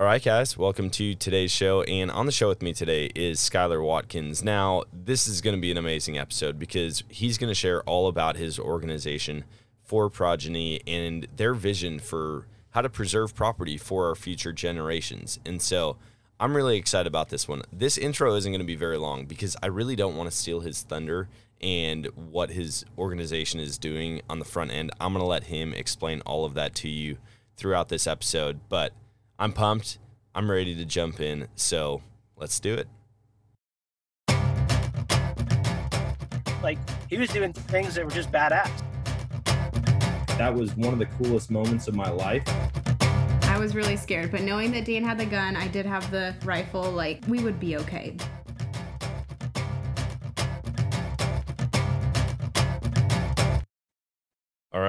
All right, guys, welcome to today's show. And on the show with me today is Skylar Watkins. Now, this is going to be an amazing episode because he's going to share all about his organization, For Progeny, and their vision for how to preserve property for our future generations. And so I'm really excited about this one. This intro isn't going to be very long because I really don't want to steal his thunder and what his organization is doing on the front end. I'm going to let him explain all of that to you throughout this episode, but I'm pumped. I'm ready to jump in. So let's do it. Like he was doing things that were just badass. That was one of the coolest moments of my life. I was really scared, but knowing that Dan had the gun, I did have the rifle, like we would be okay.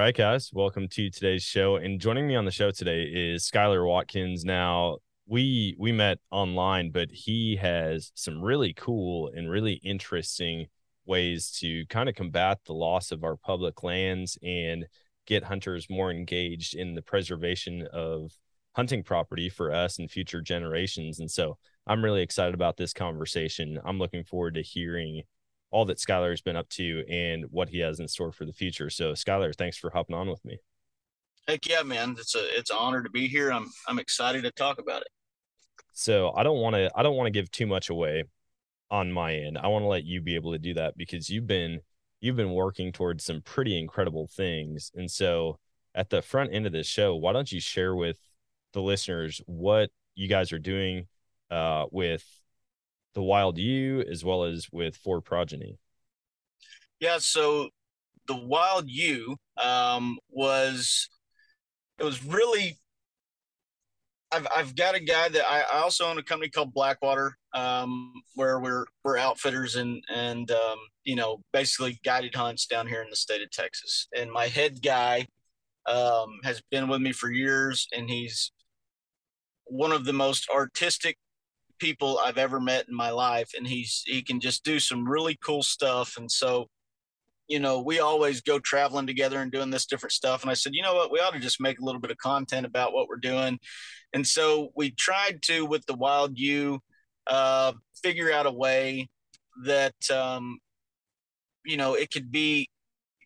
Right, guys, welcome to today's show. And joining me on the show today is Skylar Watkins. Now, we we met online, but he has some really cool and really interesting ways to kind of combat the loss of our public lands and get hunters more engaged in the preservation of hunting property for us and future generations. And so I'm really excited about this conversation. I'm looking forward to hearing all that Skylar has been up to and what he has in store for the future. So, Skylar, thanks for hopping on with me. Heck yeah, man! It's a it's an honor to be here. I'm I'm excited to talk about it. So I don't want to I don't want to give too much away on my end. I want to let you be able to do that because you've been you've been working towards some pretty incredible things. And so at the front end of this show, why don't you share with the listeners what you guys are doing uh, with the Wild U as well as with For Progeny? Yeah, so the Wild U um, was it was really I've I've got a guy that I, I also own a company called Blackwater, um, where we're we're outfitters and and um, you know basically guided hunts down here in the state of Texas. And my head guy um, has been with me for years, and he's one of the most artistic people I've ever met in my life, and he's he can just do some really cool stuff. And so, you know, we always go traveling together and doing this different stuff. And I said, you know what, we ought to just make a little bit of content about what we're doing. And so we tried to with the Wild U uh, figure out a way that um, you know it could be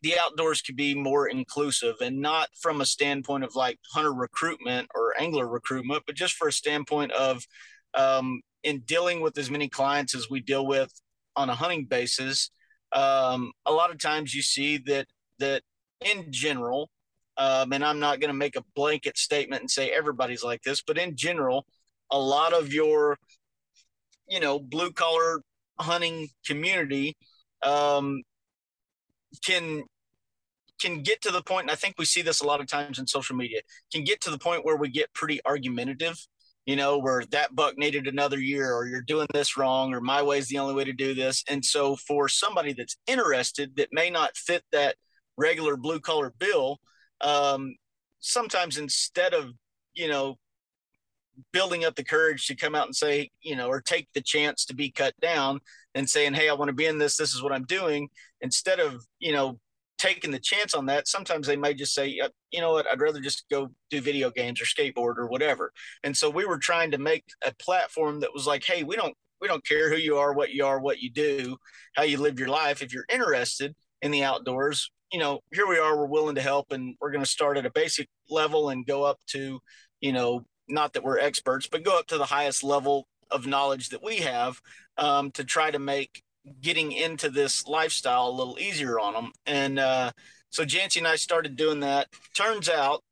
the outdoors could be more inclusive and not from a standpoint of like hunter recruitment or angler recruitment, but just for a standpoint of um, in dealing with as many clients as we deal with on a hunting basis, um, a lot of times you see that that in general, um, and I'm not going to make a blanket statement and say everybody's like this, but in general, a lot of your, you know, blue collar hunting community um, can can get to the point, and I think we see this a lot of times in social media, can get to the point where we get pretty argumentative you know, where that buck needed another year, or you're doing this wrong, or my way is the only way to do this. And so, for somebody that's interested that may not fit that regular blue collar bill, um, sometimes instead of, you know, building up the courage to come out and say, you know, or take the chance to be cut down and saying, hey, I want to be in this, this is what I'm doing, instead of, you know, taking the chance on that, sometimes they may just say, you know what, I'd rather just go do video games or skateboard or whatever. And so we were trying to make a platform that was like, hey, we don't we don't care who you are, what you are, what you do, how you live your life. If you're interested in the outdoors, you know, here we are, we're willing to help and we're going to start at a basic level and go up to, you know, not that we're experts, but go up to the highest level of knowledge that we have um, to try to make getting into this lifestyle a little easier on them. And uh, so Jancy and I started doing that. Turns out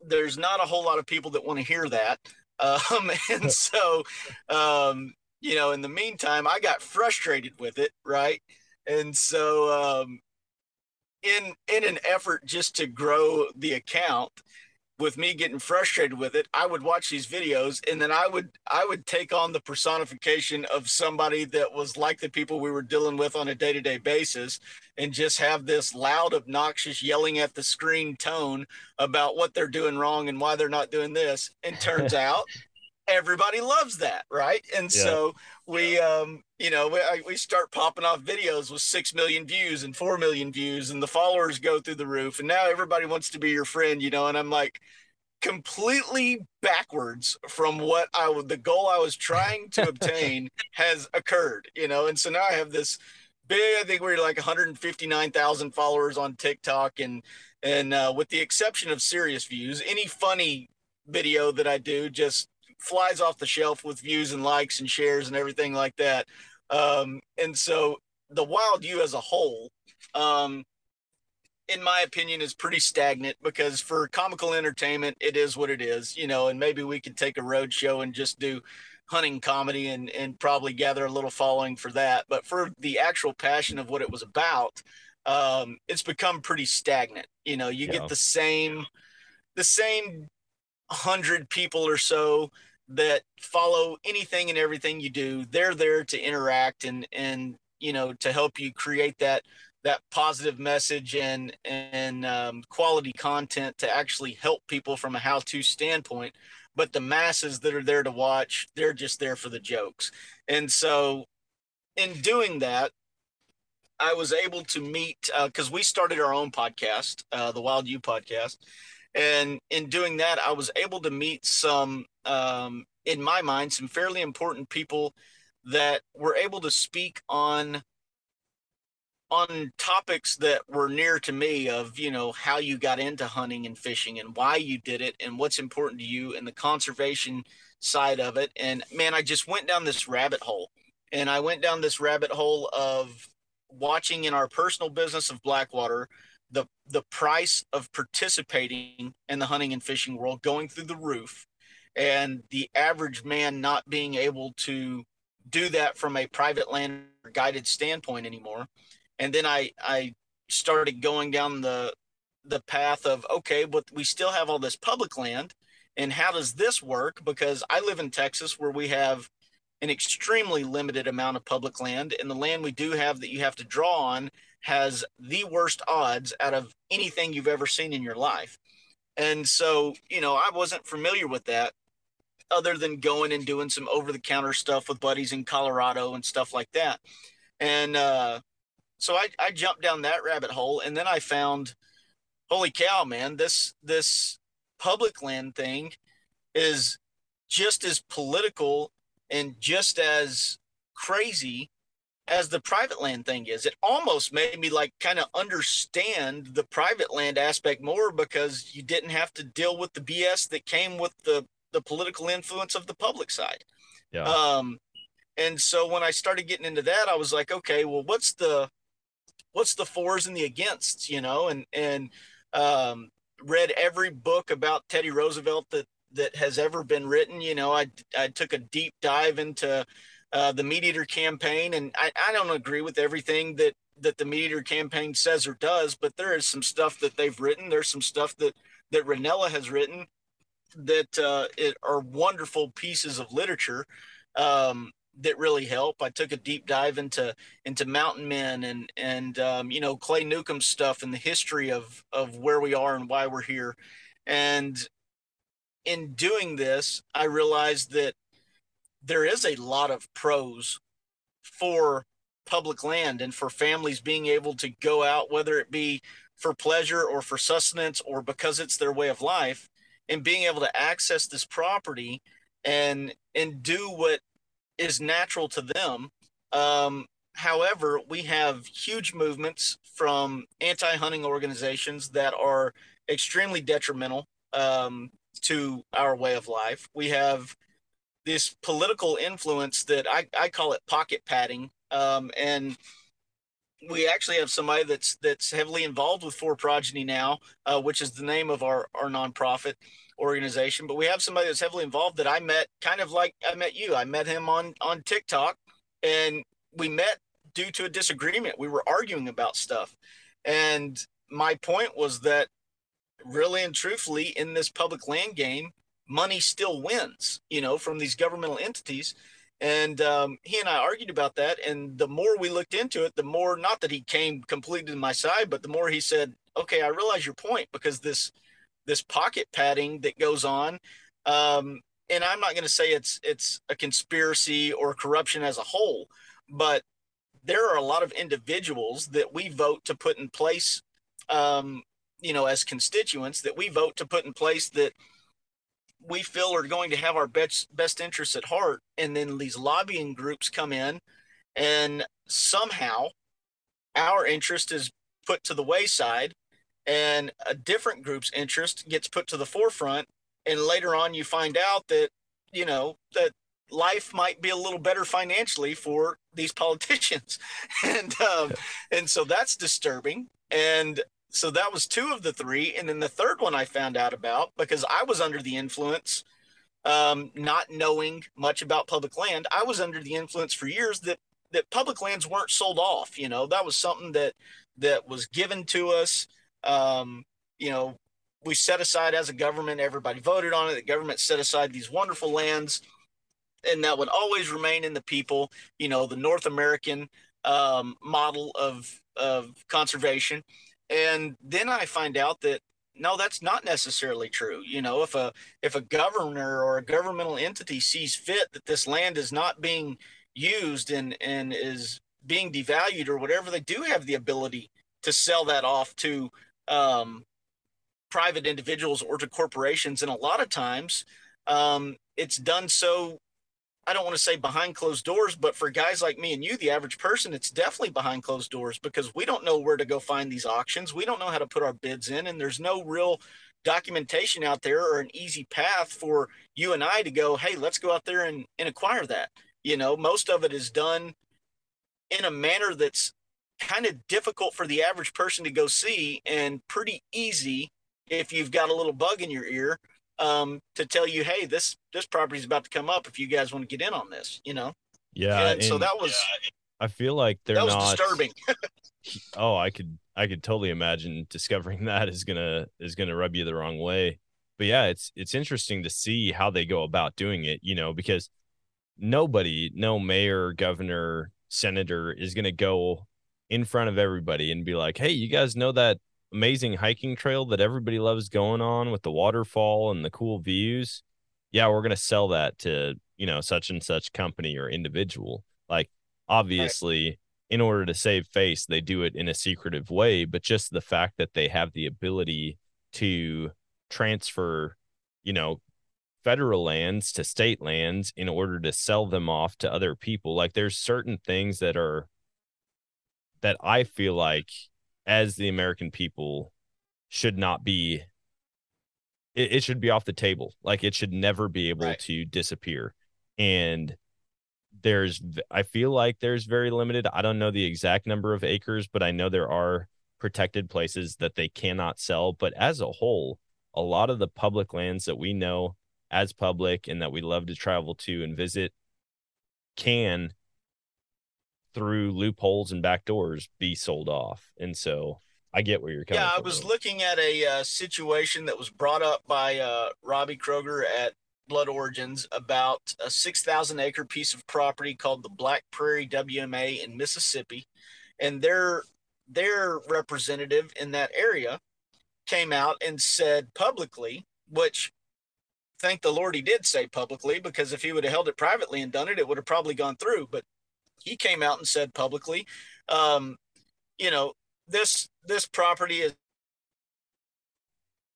there's not a whole lot of people that want to hear that. Um, and so, um, you know, in the meantime, I got frustrated with it, right? And so, um, in in an effort just to grow the account, with me getting frustrated with it, I would watch these videos and then I would I would take on the personification of somebody that was like the people we were dealing with on a day-to-day basis and just have this loud obnoxious yelling at the screen tone about what they're doing wrong and why they're not doing this. And turns out everybody loves that, right? And yeah. so we um you know we, we start popping off videos with 6 million views and 4 million views and the followers go through the roof and now everybody wants to be your friend you know and i'm like completely backwards from what i would the goal i was trying to obtain has occurred you know and so now i have this big i think we're like 159000 followers on tiktok and and uh, with the exception of serious views any funny video that i do just flies off the shelf with views and likes and shares and everything like that. Um, and so the Wild U as a whole, um, in my opinion, is pretty stagnant because for comical entertainment, it is what it is, you know, and maybe we could take a road show and just do hunting comedy and, and probably gather a little following for that. But for the actual passion of what it was about, um, it's become pretty stagnant. You know, you yeah. get the same, the same hundred people or so that follow anything and everything you do. They're there to interact and and you know to help you create that that positive message and and um, quality content to actually help people from a how-to standpoint. But the masses that are there to watch, they're just there for the jokes. And so, in doing that, I was able to meet because uh, we started our own podcast, uh, the Wild U podcast, and in doing that, I was able to meet some um, in my mind, some fairly important people that were able to speak on on topics that were near to me of you know how you got into hunting and fishing and why you did it and what's important to you and the conservation side of it. And man i just went down this rabbit hole. And i went down this rabbit hole of watching in our personal business of blackwater the the price of participating in the hunting and fishing world going through the roof and the average man not being able to do that from a private land guided standpoint anymore. And then i i started going down the the path of okay but we still have all this public land. And how does this work? Because i live in texas where we have an extremely limited amount of public land and the land we do have that you have to draw on has the worst odds out of anything you've ever seen in your life. And so you know i wasn't familiar with that other than going and doing some over the counter stuff with buddies in Colorado and stuff like that. And uh, so I, I jumped down that rabbit hole and then I found, holy cow, man, this, this public land thing is just as political and just as crazy as the private land thing is. It almost made me like kind of understand the private land aspect more because you didn't have to deal with the BS that came with the the political influence of the public side. Yeah. Um, and so when I started getting into that, I was like, okay, well, what's the what's the fours and the against, you know, and and um, read every book about Teddy Roosevelt that that has ever been written. You know, I I took a deep dive into uh, the MeatEater campaign, and I, I don't agree with everything that that the MeatEater campaign says or does, but there is some stuff that they've written. There's some stuff that that Rinella has written that uh, it are wonderful pieces of literature um, that really help. I took a deep dive into into mountain men and and um, you know Clay Newcomb's stuff and the history of of where we are and why we're here. And in doing this, I realized that there is a lot of pros for public land and for families being able to go out, whether it be for pleasure or for sustenance or because it's their way of life, and being able to access this property and and do what is natural to them. Um, however, we have huge movements from anti-hunting organizations that are extremely detrimental um, to our way of life. We have this political influence that I, I call it pocket padding. Um, and we actually have somebody that's that's heavily involved with For Progeny now, uh, which is the name of our our nonprofit organization. But we have somebody that's heavily involved that I met, kind of like I met you. I met him on on TikTok, and we met due to a disagreement. We were arguing about stuff, and my point was that really and truthfully, in this public land game, money still wins. You know, from these governmental entities and um, he and I argued about that. And the more we looked into it, the more, not that he came completely to my side, but the more he said, okay, I realize your point because this, this pocket padding that goes on, um, and I'm not going to say it's, it's a conspiracy or corruption as a whole, but there are a lot of individuals that we vote to put in place, um, you know, as constituents that we vote to put in place that, we feel are going to have our best best interests at heart. And then these lobbying groups come in and somehow our interest is put to the wayside and a different group's interest gets put to the forefront. And later on you find out that you know that life might be a little better financially for these politicians. And um, and so that's disturbing. And so that was two of the three. And then the third one I found out about because I was under the influence, um, not knowing much about public land. I was under the influence for years that that public lands weren't sold off. You know, that was something that that was given to us. Um, you know, we set aside as a government, everybody voted on it. The government set aside these wonderful lands, and that would always remain in the people. You know, the North American um, model of of conservation and then i find out that no that's not necessarily true. You know if a if a governor or a governmental entity sees fit that this land is not being used and and is being devalued or whatever they do have the ability to sell that off to um, private individuals or to corporations. And a lot of times um, it's done so I don't want to say behind closed doors, but for guys like me and you, the average person, it's definitely behind closed doors because we don't know where to go find these auctions. We don't know how to put our bids in, and there's no real documentation out there or an easy path for you and I to go, hey, let's go out there and, and acquire that. You know, most of it is done in a manner that's kind of difficult for the average person to go see and pretty easy if you've got a little bug in your ear um, to tell you, hey, this this property is about to come up if you guys want to get in on this, you know. Yeah, and, and so that was. I feel like they're that was not disturbing. oh, I could I could totally imagine discovering that is gonna is gonna rub you the wrong way. But yeah, it's it's interesting to see how they go about doing it, you know, because nobody, no mayor, governor, senator is gonna go in front of everybody and be like, Hey, you guys know that amazing hiking trail that everybody loves going on with the waterfall and the cool views yeah we're going to sell that to you know such and such company or individual like obviously right. in order to save face they do it in a secretive way but just the fact that they have the ability to transfer you know federal lands to state lands in order to sell them off to other people like there's certain things that are that i feel like as the American people should not be it, it, should be off the table. Like it should never be able right. to disappear. And there's I feel like there's very limited. I don't know the exact number of acres, but I know there are protected places that they cannot sell. But as a whole, a lot of the public lands that we know as public and that we love to travel to and visit can through loopholes and back doors be sold off. And so I get where you're coming yeah. I was looking at a uh, situation that was brought up by uh, Robbie Kroger at Blood Origins about a 6,000 acre piece of property called the Black Prairie WMA in Mississippi. And their, their representative in that area came out and said publicly, which thank the Lord he did say publicly, because if he would have held it privately and done it, it would have probably gone through. But he came out and said publicly, um, you know, this this property is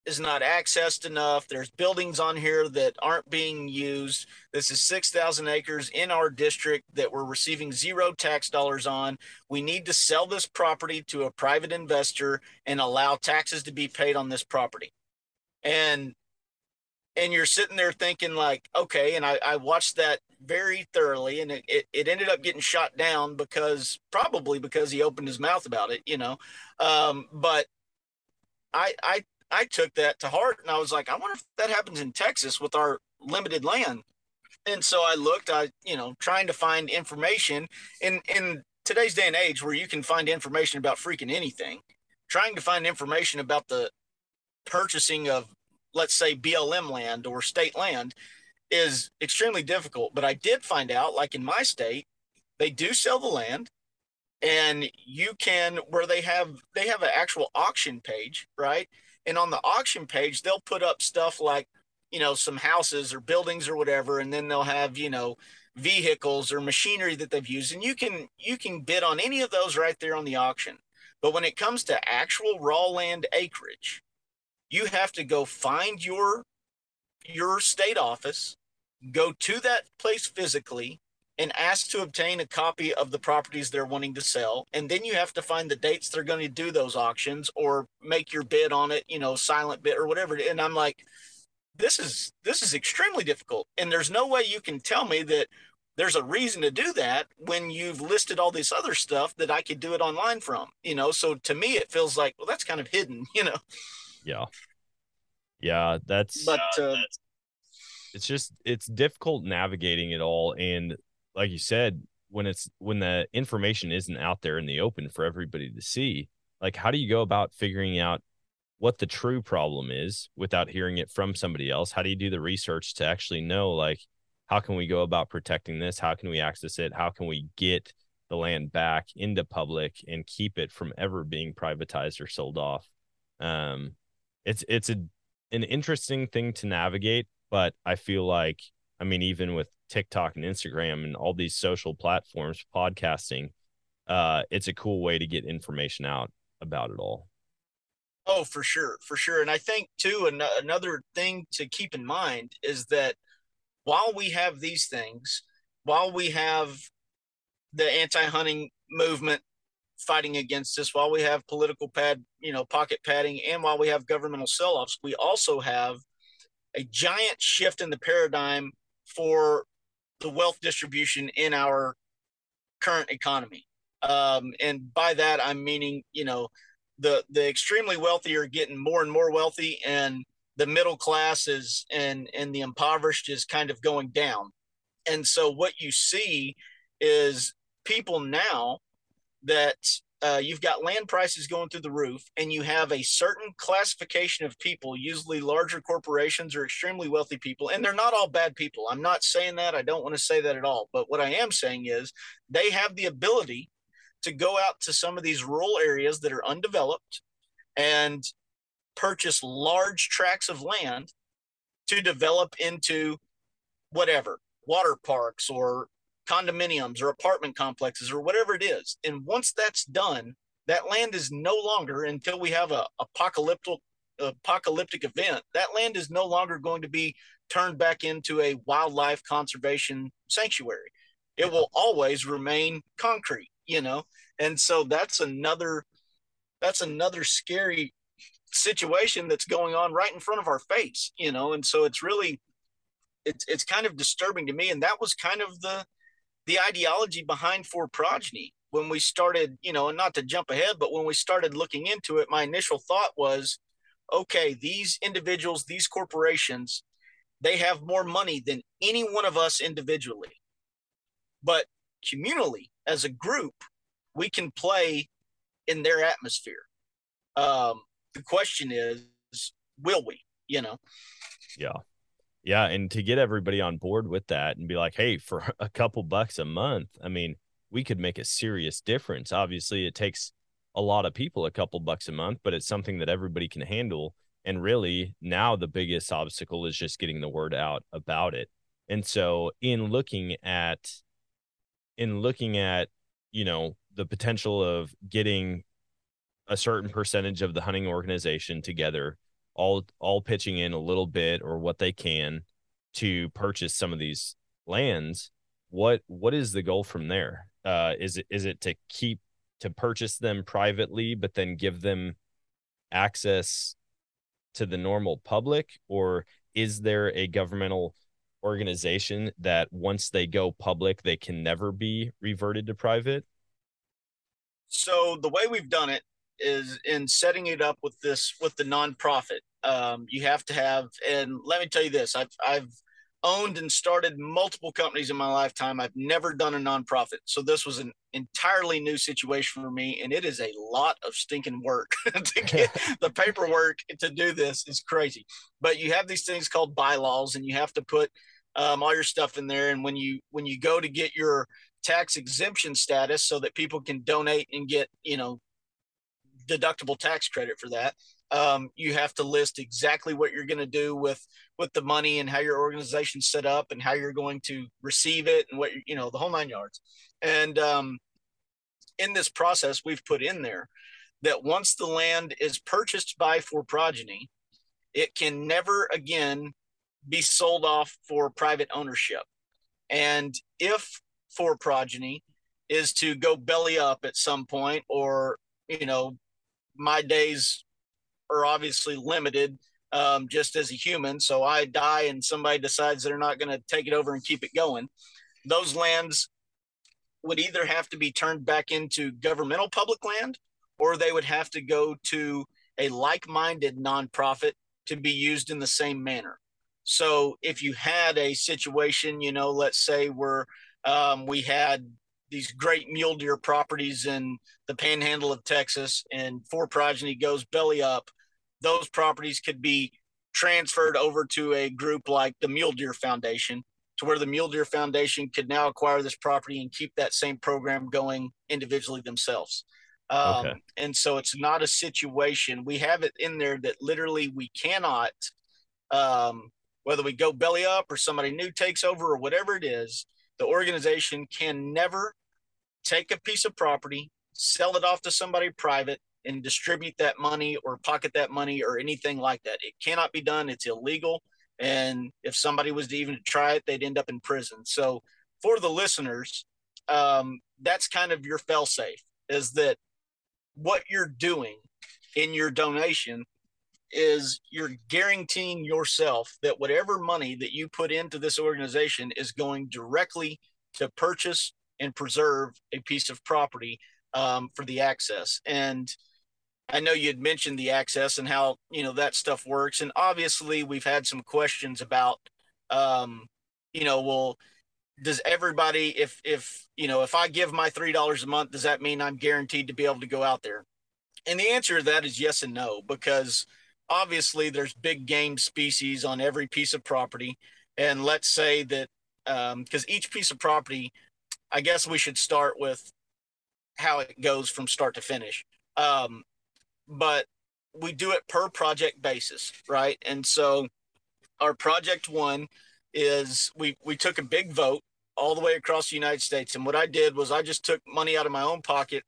is not accessed enough. There's buildings on here that aren't being used. This is 6,000 acres in our district that we're receiving zero tax dollars on. We need to sell this property to a private investor and allow taxes to be paid on this property. And and you're sitting there thinking like, okay, and I, I watched that very thoroughly and it, it, it ended up getting shot down because probably because he opened his mouth about it, you know. Um, but I I I took that to heart and I was like, I wonder if that happens in Texas with our limited land. And so I looked, I, you know, trying to find information in, in today's day and age where you can find information about freaking anything, trying to find information about the purchasing of, let's say, BLM land or state land is extremely difficult. But I did find out, like in my state, they do sell the land and you can where they have they have an actual auction page right and on the auction page, they'll put up stuff like, you know, some houses or buildings or whatever, and then they'll have, you know, vehicles or machinery that they've used. And you can you can bid on any of those right there on the auction. But when it comes to actual raw land acreage, you have to go find your your state office, go to that place physically, and ask to obtain a copy of the properties they're wanting to sell. And then you have to find the dates they're going to do those auctions or make your bid on it, you know, silent bid or whatever. And I'm like, this is this is extremely difficult. And there's no way you can tell me that there's a reason to do that when you've listed all this other stuff that I could do it online from, you know. So to me it feels like, well, that's kind of hidden, you know. Yeah. Yeah, that's but uh, it's just it's difficult navigating it all and like you said, when it's when the information isn't out there in the open for everybody to see, like how do you go about figuring out what the true problem is without hearing it from somebody else? How do you do the research to actually know like how can we go about protecting this? How can we access it? How can we get the land back into public and keep it from ever being privatized or sold off? Um, it's it's a an interesting thing to navigate, but I feel like I mean, even with TikTok and Instagram and all these social platforms, podcasting, uh, it's a cool way to get information out about it all. Oh, for sure, for sure. And I think too, an- another thing to keep in mind is that while we have these things, while we have the anti-hunting movement fighting against this while we have political pad, you know, pocket padding, and while we have governmental sell-offs, we also have a giant shift in the paradigm for the wealth distribution in our current economy. Um, and by that, I'm meaning, you know, the, the extremely wealthy are getting more and more wealthy and the middle class is and, and the impoverished is kind of going down. And so what you see is people now that uh, you've got land prices going through the roof, and you have a certain classification of people, usually larger corporations or extremely wealthy people, and they're not all bad people. I'm not saying that. I don't want to say that at all. But what I am saying is they have the ability to go out to some of these rural areas that are undeveloped and purchase large tracts of land to develop into whatever water parks or condominiums or apartment complexes or whatever it is. And once that's done, that land is no longer until we have a apocalyptic apocalyptic event. That land is no longer going to be turned back into a wildlife conservation sanctuary. It will always remain concrete, you know. And so that's another that's another scary situation that's going on right in front of our face, you know. And so it's really it's it's kind of disturbing to me and that was kind of the the ideology behind for progeny. When we started you know and not to jump ahead but when we started looking into it my initial thought was okay these individuals these corporations they have more money than any one of us individually. But communally as a group we can play in their atmosphere. Um, the question is will we you know? Yeah yeah, and to get everybody on board with that and be like, hey, for a couple bucks a month, I mean, we could make a serious difference. Obviously, it takes a lot of people a couple bucks a month, but it's something that everybody can handle. And really, now the biggest obstacle is just getting the word out about it. And so, in looking at in looking at you know the potential of getting a certain percentage of the hunting organization together all all pitching in a little bit or what they can to purchase some of these lands what what is the goal from there? Uh is it is it to keep to purchase them privately but then give them access to the normal public? Or is there a governmental organization that once they go public they can never be reverted to private? So the way we've done it is in setting it up with this with the nonprofit. Um, you have to have and let me tell you this i've i've owned and started multiple companies in my lifetime. I've never done a nonprofit. So this was an entirely new situation for me and it is a lot of stinking work to get the paperwork to do this. Is crazy. But you have these things called bylaws and you have to put um, all your stuff in there. And when you when you go to get your tax exemption status so that people can donate and get you know deductible tax credit for that. Um, you have to list exactly what you're going to do with with the money and how your organization's set up and how you're going to receive it and what you know the whole nine yards. And um, in this process, we've put in there that once the land is purchased by for progeny, it can never again be sold off for private ownership. And if for progeny is to go belly up at some point or you know my days are obviously limited um, just as a human. So I die and somebody decides they're not going to take it over and keep it going. Those lands would either have to be turned back into governmental public land or they would have to go to a like minded nonprofit to be used in the same manner. So if you had a situation, you know, let's say where um, we had these great mule deer properties in the panhandle of Texas and for progeny goes belly up, those properties could be transferred over to a group like the Mule Deer Foundation, to where the Mule Deer Foundation could now acquire this property and keep that same program going individually themselves. Um, okay. And so it's not a situation. We have it in there that literally we cannot, um, whether we go belly up or somebody new takes over or whatever it is, the organization can never take a piece of property, sell it off to somebody private, and distribute that money or pocket that money or anything like that. It cannot be done. It's illegal. And if somebody was to even try it, they'd end up in prison. So for the listeners, um, that's kind of your fail safe is that what you're doing in your donation is you're guaranteeing yourself that whatever money that you put into this organization is going directly to purchase and preserve a piece of property um, for the access. And I know you had mentioned the access and how you know that stuff works, and obviously we've had some questions about, um, you know, well, does everybody if if you know if I give my three dollars a month, does that mean I'm guaranteed to be able to go out there? And the answer to that is yes and no, because obviously there's big game species on every piece of property, and let's say that because um, each piece of property I guess we should start with how it goes from start to finish. Um, but we do it per project basis, right? And so our project one is we we took a big vote all the way across the United States. And what I did was I just took money out of my own pocket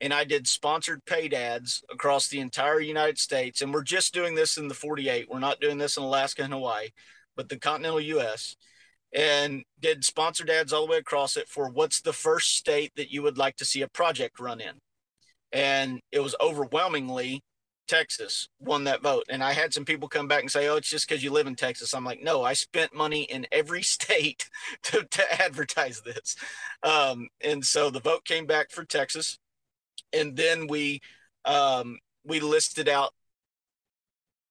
and I did sponsored paid ads across the entire United States. And we're just doing this in the 48. We're not doing this in Alaska and Hawaii, but the continental US and did sponsored ads all the way across it for what's the first state that you would like to see a project run in. And it was overwhelmingly Texas won that vote. And I had some people come back and say, oh, it's just because you live in Texas. I'm like, no, I spent money in every state to, to advertise this. Um, and so the vote came back for Texas. And then we, um, we listed out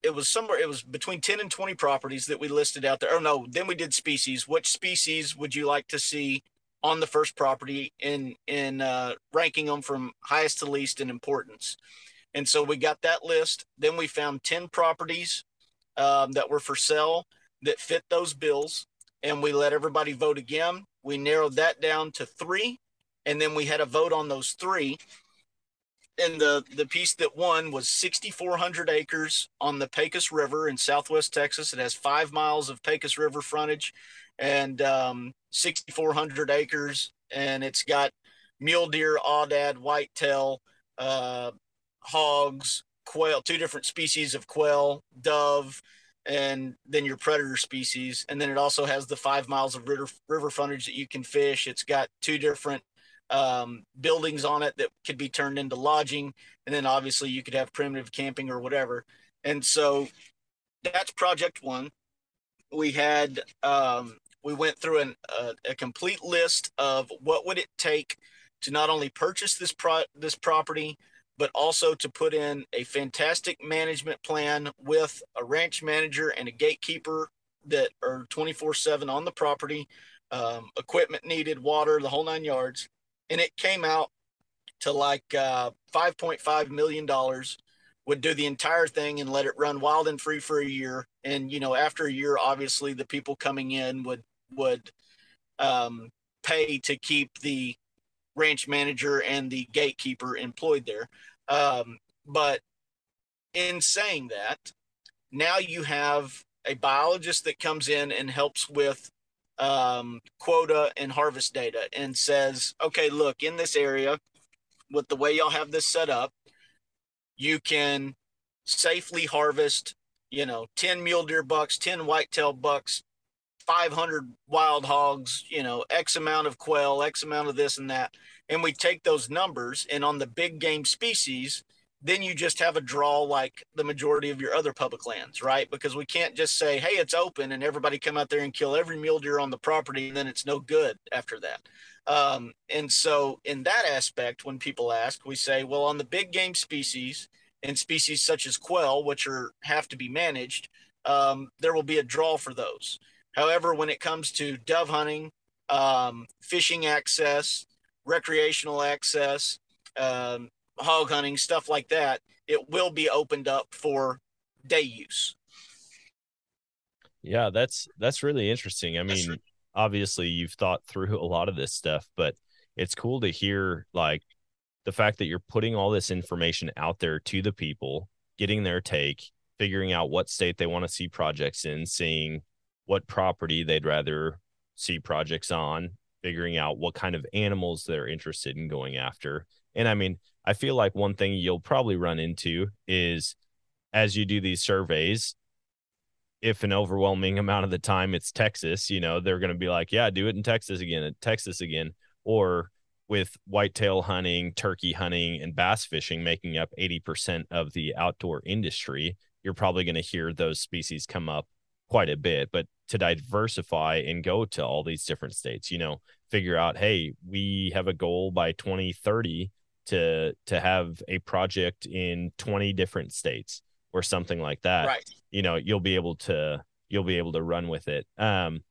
it was somewhere it was between 10 and 20 properties that we listed out there. Oh no then we did species. Which species would you like to see on the first property in in uh, ranking them from highest to least in importance? And so we got that list. Then we found 10 properties um, that were for sale that fit those bills and we let everybody vote again. We narrowed that down to three and then we had a vote on those three and the the piece that won was 6,400 acres on the Pecos River in Southwest Texas. It has five miles of Pecos River frontage, and um, 6,400 acres, and it's got mule deer, aoudad, whitetail, uh, hogs, quail, two different species of quail, dove, and then your predator species. And then it also has the five miles of river, river frontage that you can fish. It's got two different um, buildings on it that could be turned into lodging. And then obviously you could have primitive camping or whatever. And so that's project one. We had, um, we went through an, a complete list of what would it take to not only purchase this pro- this property, but also to put in a fantastic management plan with a ranch manager and a gatekeeper that are 24 7 on the property, um, equipment needed, water, the whole nine yards. And it came out to like uh, $5.5 million would do the entire thing and let it run wild and free for a year. And, you know, after a year, obviously the people coming in would, would um, pay to keep the ranch manager and the gatekeeper employed there. Um, but in saying that, now you have a biologist that comes in and helps with um, quota and harvest data and says, okay, look, in this area, with the way y'all have this set up, you can safely harvest, you know, 10 mule deer bucks, 10 whitetail bucks, 500 wild hogs, you know, X amount of quail, X amount of this and that. And we take those numbers and on the big game species, then you just have a draw like the majority of your other public lands, right? Because we can't just say, hey, it's open and everybody come out there and kill every mule deer on the property and then it's no good after that. Um, and so, in that aspect, when people ask, we say, well, on the big game species and species such as quail, which are have to be managed, um, there will be a draw for those. However, when it comes to dove hunting, um, fishing access, recreational access, um, hog hunting, stuff like that, it will be opened up for day use. Yeah, that's that's really interesting. I mean, obviously you've thought through a lot of this stuff, but it's cool to hear like the fact that you're putting all this information out there to the people, getting their take, figuring out what state they want to see projects in, seeing what property they'd rather see projects on, figuring out what kind of animals they're interested in going after. And I mean, I feel like one thing you'll probably run into is as you do these surveys, if an overwhelming amount of the time it's Texas, you know, they're going to be like, yeah, do it in Texas again, in Texas again. Or with whitetail hunting, turkey hunting, and bass fishing making up 80% of the outdoor industry, you're probably going to hear those species come up quite a bit. But to diversify and go to all these different states, you know, figure out, hey, we have a goal by 2030 to to have a project in 20 different states or something like that. Right. You know, you'll be able to you'll be able to run with it. Um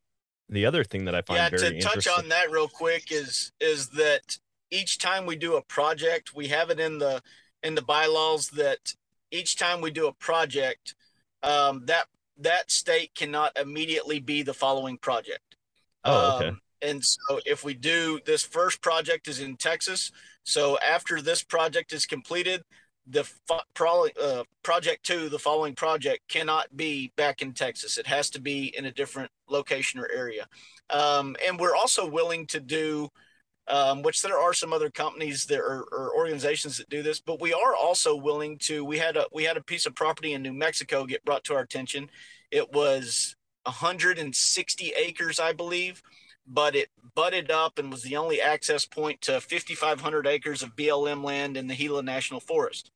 the other thing that I find yeah, very to touch on that real quick is is that each time we do a project, we have it in the in the bylaws that each time we do a project, um, that that state cannot immediately be the following project. Oh, okay. Um, and so if we do this first project is in Texas, so after this project is completed, the pro, uh, project two, the following project, cannot be back in Texas. It has to be in a different location or area. Um, and we're also willing to do, um, which there are some other companies that are or organizations that do this, but we are also willing to. We had a we had a piece of property in New Mexico get brought to our attention. It was 160 acres, I believe but it butted up and was the only access point to 5,500 acres of BLM land in the Gila National Forest.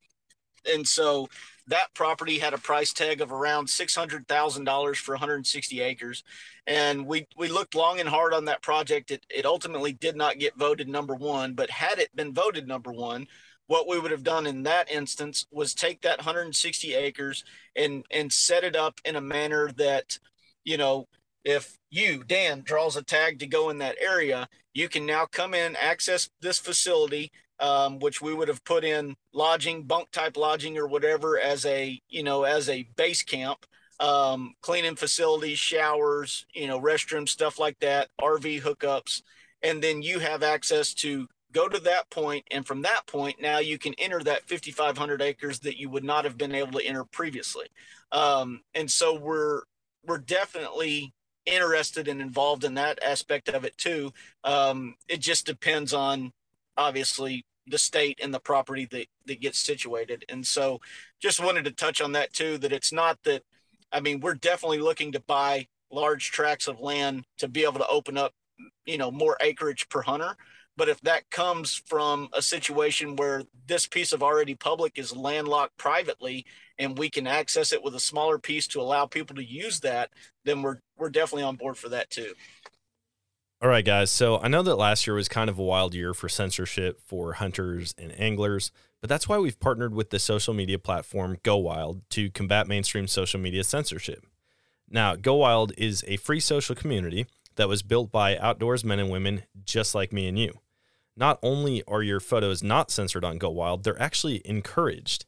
And so that property had a price tag of around $600,000 for 160 acres. And we, we looked long and hard on that project. It, it ultimately did not get voted number one, but had it been voted number one, what we would have done in that instance was take that 160 acres and, and set it up in a manner that, you know, if you, Dan, draws a tag to go in that area, you can now come in, access this facility, um, which we would have put in lodging, bunk type lodging or whatever as a, you know, as a base camp, um, cleaning facilities, showers, you know, restrooms, stuff like that, RV hookups. And then you have access to go to that point, and from that point, now you can enter that 5,500 acres that you would not have been able to enter previously. Um, and so we're we're definitely interested and involved in that aspect of it too. Um, it just depends on obviously the state and the property that, that gets situated. And so just wanted to touch on that too, that it's not that, I mean, we're definitely looking to buy large tracts of land to be able to open up, you know, more acreage per hunter. But if that comes from a situation where this piece of already public is landlocked privately and we can access it with a smaller piece to allow people to use that, then we're we're definitely on board for that too. All right, guys. So I know that last year was kind of a wild year for censorship for hunters and anglers, but that's why we've partnered with the social media platform Go Wild to combat mainstream social media censorship. Now, Go Wild is a free social community that was built by outdoors men and women just like me and you. Not only are your photos not censored on Go Wild, they're actually encouraged.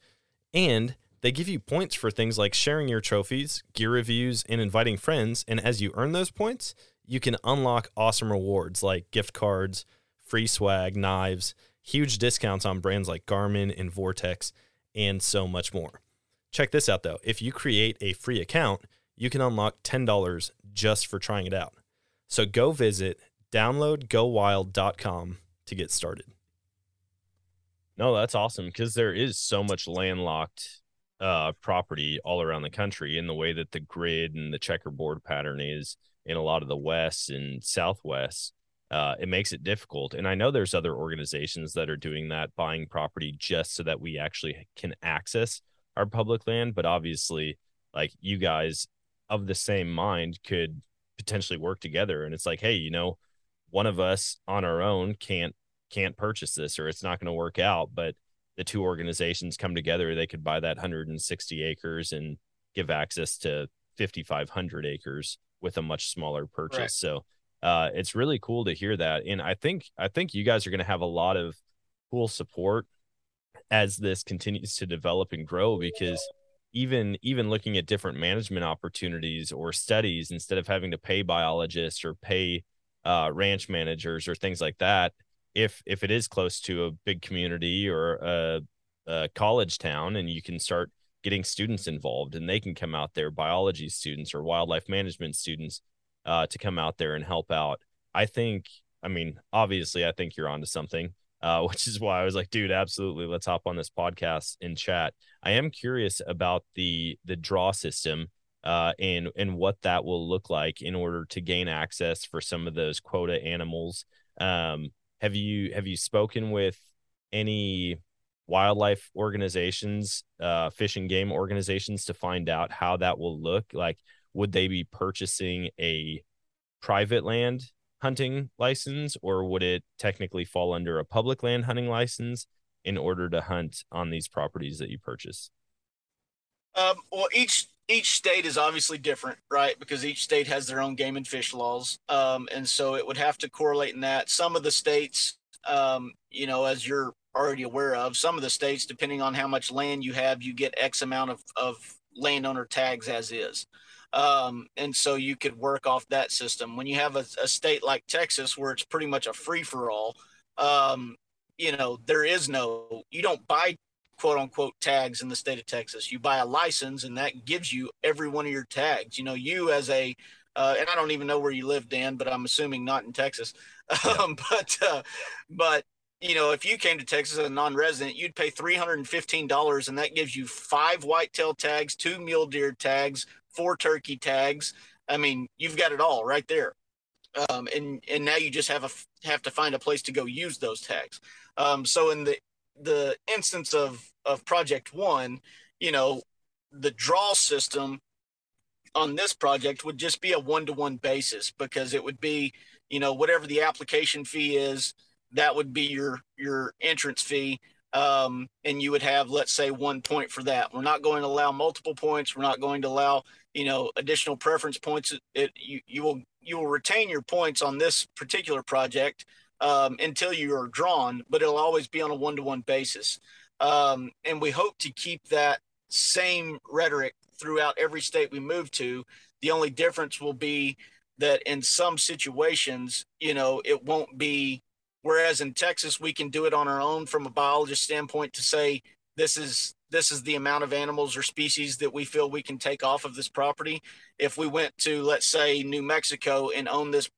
And they give you points for things like sharing your trophies, gear reviews, and inviting friends. And as you earn those points, you can unlock awesome rewards like gift cards, free swag, knives, huge discounts on brands like Garmin and Vortex, and so much more. Check this out though. If you create a free account, you can unlock $10 just for trying it out. So go visit downloadgowild.com to get started. No, that's awesome because there is so much landlocked uh, property all around the country in the way that the grid and the checkerboard pattern is in a lot of the west and southwest. Uh, it makes it difficult. And I know there's other organizations that are doing that, buying property just so that we actually can access our public land. But obviously, like you guys of the same mind could potentially work together. And it's like, hey, you know, one of us on our own can't can't purchase this or it's not going to work out but the two organizations come together they could buy that 160 acres and give access to 5500 acres with a much smaller purchase right. so uh, it's really cool to hear that and i think i think you guys are going to have a lot of cool support as this continues to develop and grow because even even looking at different management opportunities or studies instead of having to pay biologists or pay uh, ranch managers or things like that if if it is close to a big community or a, a college town and you can start getting students involved and they can come out there biology students or wildlife management students uh, to come out there and help out i think i mean obviously i think you're onto something uh, which is why i was like dude absolutely let's hop on this podcast and chat. I am curious about the the draw system uh, and and what that will look like in order to gain access for some of those quota animals um, have you have you spoken with any wildlife organizations, uh, fish and game organizations to find out how that will look? Like, would they be purchasing a private land hunting license, or would it technically fall under a public land hunting license in order to hunt on these properties that you purchase? Um, well, each each state is obviously different, right? Because each state has their own game and fish laws, um, and so it would have to correlate in that. Some of the states, um, you know, as you're already aware of, some of the states, depending on how much land you have, you get X amount of of landowner tags as is. Um, and so you could work off that system. When you have a, a state like Texas, where it's pretty much a free for all, um, you know, there is no, you don't buy quote unquote tags in the state of Texas. You buy a license and that gives you every one of your tags. You know, you as a, uh, and I don't even know where you live, Dan, but I'm assuming not in Texas. Um, but, uh, but, you know, if you came to Texas as a non-resident, you'd pay $315 and that gives you five whitetail tags, two mule deer tags, four turkey tags. I mean, you've got it all right there. Um, and, and now you just have a, have to find a place to go use those tags. Um, so in the, the instance of of project one, you know, the draw system on this project would just be a one to one basis because it would be, you know, whatever the application fee is, that would be your your entrance fee. Um, and you would have, let's say, one point for that. We're not going to allow multiple points. We're not going to allow, you know, additional preference points. It you you will you will retain your points on this particular project um, until you are drawn, but it'll always be on a one to one basis. Um, and we hope to keep that same rhetoric throughout every state we move to. The only difference will be that in some situations, you know, it won't be Whereas in Texas, we can do it on our own from a biologist standpoint to say this is this is the amount of animals or species that we feel we can take off of this property. If we went to let's say New Mexico and own this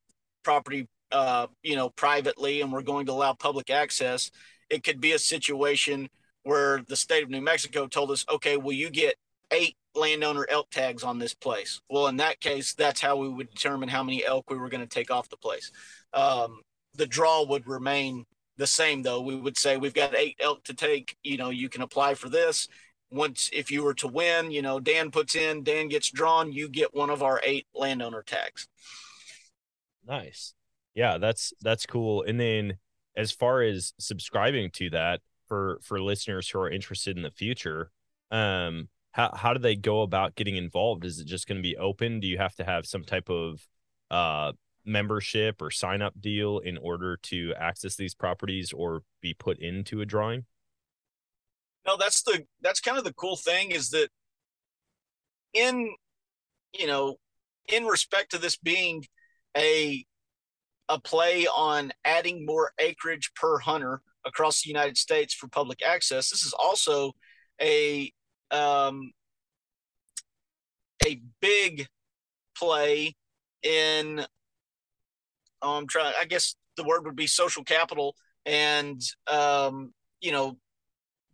property, uh, you know, privately, and we're going to allow public access, it could be a situation where the state of New Mexico told us, okay, well, you get eight landowner elk tags on this place. Well, in that case, that's how we would determine how many elk we were going to take off the place. Um, the draw would remain the same, though. We would say we've got eight elk to take. You know, you can apply for this. Once, if you were to win, you know, Dan puts in, Dan gets drawn, you get one of our eight landowner tags. Nice. Yeah, that's that's cool. And then as far as subscribing to that for for listeners who are interested in the future, um, how how do they go about getting involved? Is it just going to be open? Do you have to have some type of uh membership or sign up deal in order to access these properties or be put into a drawing? No, that's the that's kind of the cool thing is that in you know in respect to this being a a play on adding more acreage per hunter across the United States for public access. This is also a um, a big play in I'm um, trying. I guess the word would be social capital, and um, you know,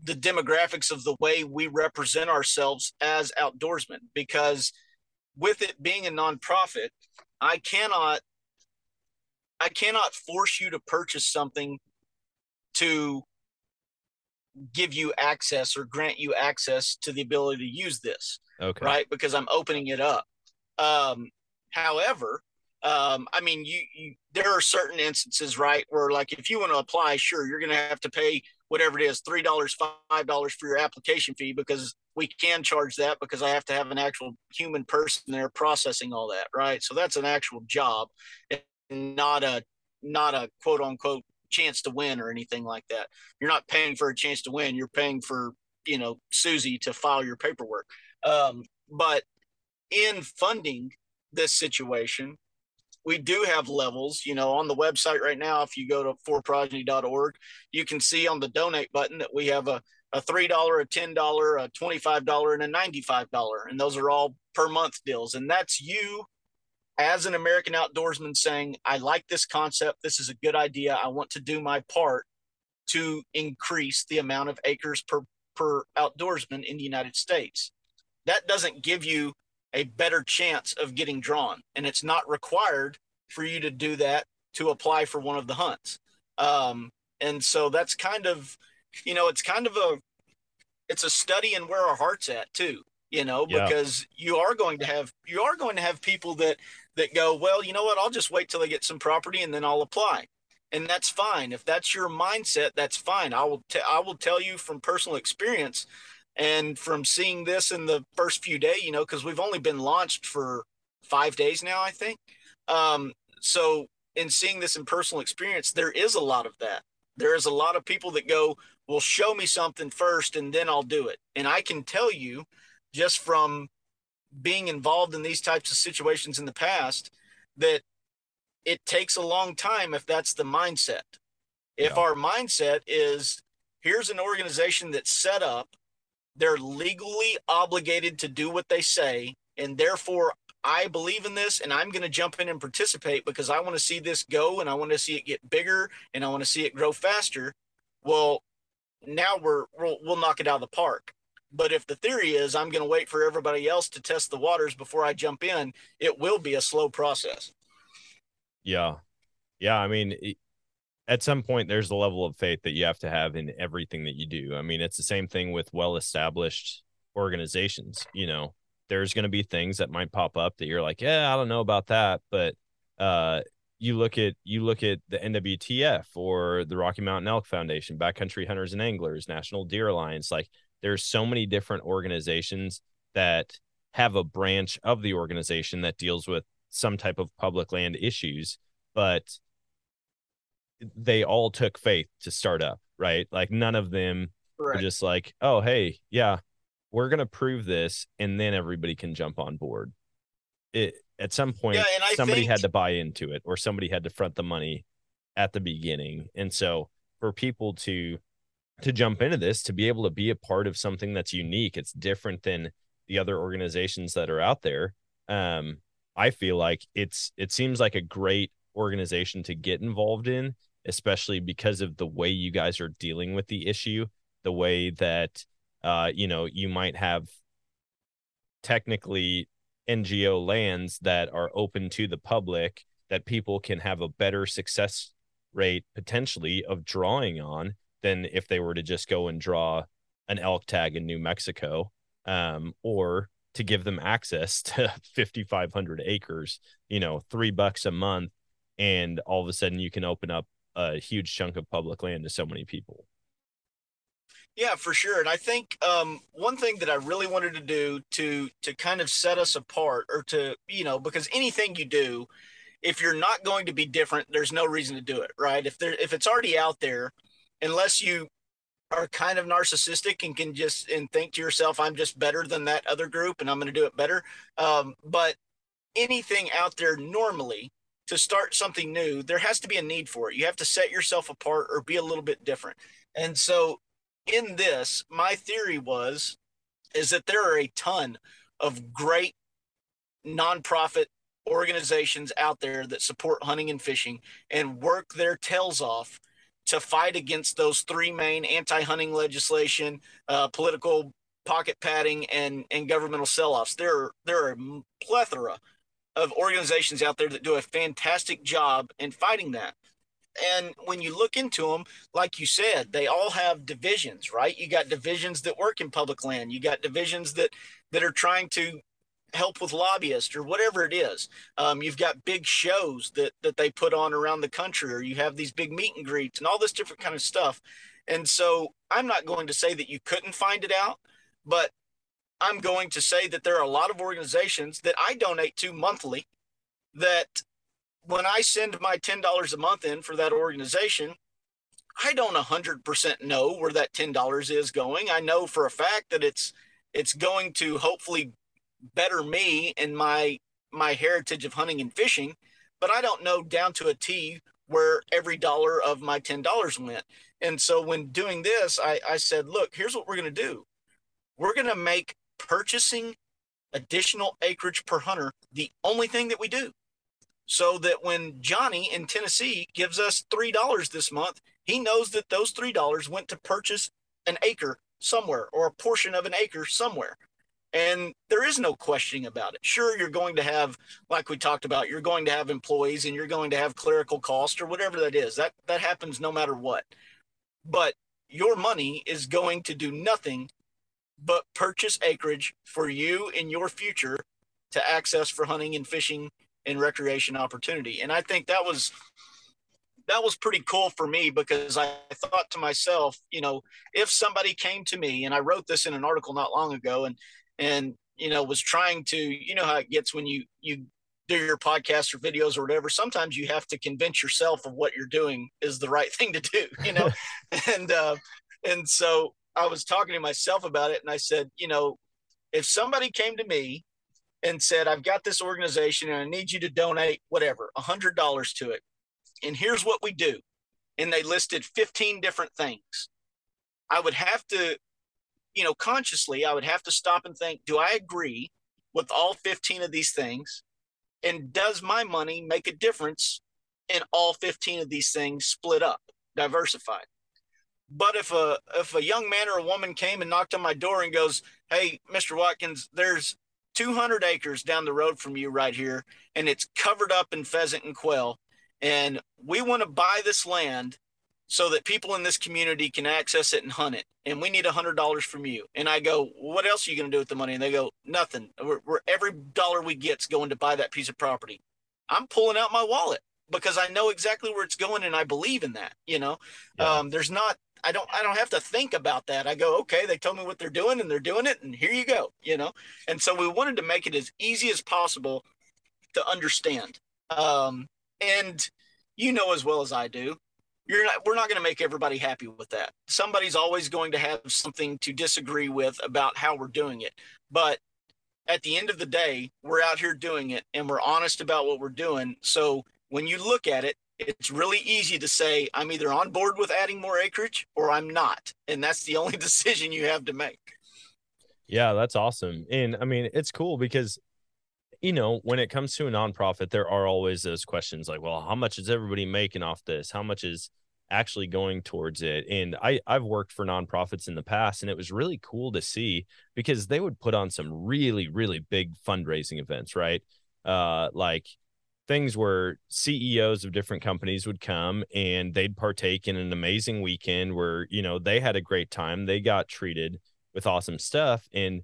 the demographics of the way we represent ourselves as outdoorsmen. Because with it being a nonprofit, I cannot, I cannot force you to purchase something to give you access or grant you access to the ability to use this. Okay. Right, because I'm opening it up. Um, however, um, I mean, you, you, there are certain instances, right, where like if you want to apply, sure, you're going to have to pay whatever it is, three dollars, five dollars for your application fee because we can charge that because I have to have an actual human person there processing all that, right? So that's an actual job, and not a not a quote unquote chance to win or anything like that. You're not paying for a chance to win. You're paying for you know Susie to file your paperwork. Um, but in funding this situation, we do have levels, you know, on the website right now. If you go to 4progeny.org, you can see on the donate button that we have a, a $3, a $10, a $25, and a $95. And those are all per month deals. And that's you as an American outdoorsman saying, I like this concept. This is a good idea. I want to do my part to increase the amount of acres per, per outdoorsman in the United States. That doesn't give you a better chance of getting drawn. And it's not required for you to do that to apply for one of the hunts. Um, and so that's kind of, you know, it's kind of a, it's a study in where our heart's at too, you know, yeah. because you are going to have, you are going to have people that, that go, well, you know what, I'll just wait till I get some property and then I'll apply. And that's fine. If that's your mindset, that's fine. I will, t- I will tell you from personal experience and from seeing this in the first few days, you know, because we've only been launched for five days now, I think. Um, so, in seeing this in personal experience, there is a lot of that. There is a lot of people that go, well, show me something first and then I'll do it. And I can tell you just from being involved in these types of situations in the past that it takes a long time if that's the mindset. If yeah. our mindset is here's an organization that's set up they're legally obligated to do what they say. And therefore, I believe in this and I'm going to jump in and participate because I want to see this go and I want to see it get bigger and I want to see it grow faster. Well, now we're we'll, we'll knock it out of the park. But if the theory is I'm going to wait for everybody else to test the waters before I jump in, it will be a slow process. Yeah. Yeah, I mean, at some point there's a level of faith that you have to have in everything that you do. I mean, it's the same thing with well-established organizations, you know. There's going to be things that might pop up that you're like, "Yeah, I don't know about that," but uh you look at you look at the NWTF or the Rocky Mountain Elk Foundation, Backcountry Hunters and Anglers, National Deer Alliance, like there's so many different organizations that have a branch of the organization that deals with some type of public land issues, but they all took faith to start up, right? Like none of them were just like, oh, hey, yeah, we're gonna prove this, and then everybody can jump on board. It at some point yeah, somebody think... had to buy into it, or somebody had to front the money at the beginning. And so for people to to jump into this, to be able to be a part of something that's unique, it's different than the other organizations that are out there. Um, I feel like it's it seems like a great organization to get involved in, especially because of the way you guys are dealing with the issue, the way that uh, you know, you might have technically NGO lands that are open to the public that people can have a better success rate potentially of drawing on than if they were to just go and draw an elk tag in New Mexico um, or to give them access to 5,500 acres, you know, three bucks a month. And all of a sudden you can open up a huge chunk of public land to so many people. Yeah, for sure. And I think um, one thing that I really wanted to do to to kind of set us apart, or to you know, because anything you do, if you're not going to be different, there's no reason to do it, right? If there if it's already out there, unless you are kind of narcissistic and can just and think to yourself, I'm just better than that other group, and I'm going to do it better. Um, but anything out there normally to start something new, there has to be a need for it. You have to set yourself apart or be a little bit different. And so in this, my theory was is that there are a ton of great nonprofit organizations out there that support hunting and fishing and work their tails off to fight against those three main anti-hunting legislation, uh, political pocket padding, and and governmental sell-offs. There are there are a plethora of organizations out there that do a fantastic job in fighting that. And when you look into them, like you said, they all have divisions, right? You got divisions that work in public land. You got divisions that that are trying to help with lobbyists or whatever it is. Um, you've got big shows that that they put on around the country, or you have these big meet and greets and all this different kind of stuff. And so I'm not going to say that you couldn't find it out, but I'm going to say that there are a lot of organizations that I donate to monthly that when I send my $10 a month in for that organization, I don't 100% know where that $10 is going. I know for a fact that it's it's going to hopefully better me and my my heritage of hunting and fishing, but I don't know down to a T where every dollar of my $10 went. And so when doing this, I, I said, look, here's what we're going to do. We're going to make purchasing additional acreage per hunter the only thing that we do so that when Johnny in Tennessee gives us $3 this month, he knows that those $3 went to purchase an acre somewhere or a portion of an acre somewhere. And there is no questioning about it. Sure, you're going to have, like we talked about, you're going to have employees and you're going to have clerical cost or whatever that is. That that happens no matter what. But your money is going to do nothing but purchase acreage for you in your future to access for hunting and fishing and recreation opportunity. And I think that was that was pretty cool for me because I thought to myself, you know, if somebody came to me and I wrote this in an article not long ago and and you know was trying to, you know how it gets when you you do your podcast or videos or whatever, sometimes you have to convince yourself of what you're doing is the right thing to do, you know? and uh and so I was talking to myself about it and I said, you know, if somebody came to me and said, I've got this organization and I need you to donate whatever, a hundred dollars to it. And here's what we do. And they listed 15 different things. I would have to, you know, consciously, I would have to stop and think, do I agree with all 15 of these things? And does my money make a difference in all 15 of these things split up, diversified? But if a if a young man or a woman came and knocked on my door and goes, "Hey, Mr. Watkins, there's 200 acres down the road from you right here, and it's covered up in pheasant and quail. And we want to buy this land so that people in this community can access it and hunt it. And we need a hundred dollars from you. And I go, what else are you going to do with the money? And they go, nothing. We're, we're every dollar we get's going to buy that piece of property. I'm pulling out my wallet because I know exactly where it's going and I believe in that. You know, yeah. um, there's not I don't I don't have to think about that. I go, okay, they told me what they're doing and they're doing it and here you go, you know. And so we wanted to make it as easy as possible to understand. Um, and you know as well as I do, you're not we're not going to make everybody happy with that. Somebody's always going to have something to disagree with about how we're doing it. But at the end of the day, we're out here doing it and we're honest about what we're doing. So when you look at it, it's really easy to say I'm either on board with adding more acreage or I'm not. And that's the only decision you have to make. Yeah, that's awesome. And I mean, it's cool because you know, when it comes to a nonprofit, there are always those questions like, well, how much is everybody making off this? How much is actually going towards it? And I I've worked for nonprofits in the past and it was really cool to see because they would put on some really really big fundraising events, right? Uh like things where CEOs of different companies would come and they'd partake in an amazing weekend where, you know, they had a great time, they got treated with awesome stuff and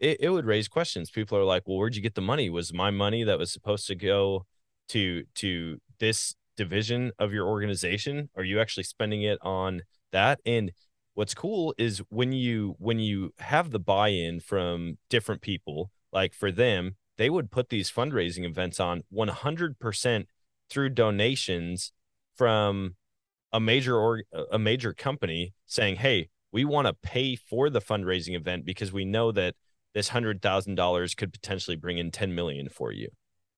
it, it would raise questions. People are like, "Well, where'd you get the money? Was my money that was supposed to go to to this division of your organization? Are you actually spending it on that?" And what's cool is when you when you have the buy-in from different people, like for them, they would put these fundraising events on 100% through donations from a major or a major company saying, "Hey, we want to pay for the fundraising event because we know that this hundred thousand dollars could potentially bring in 10 million for you."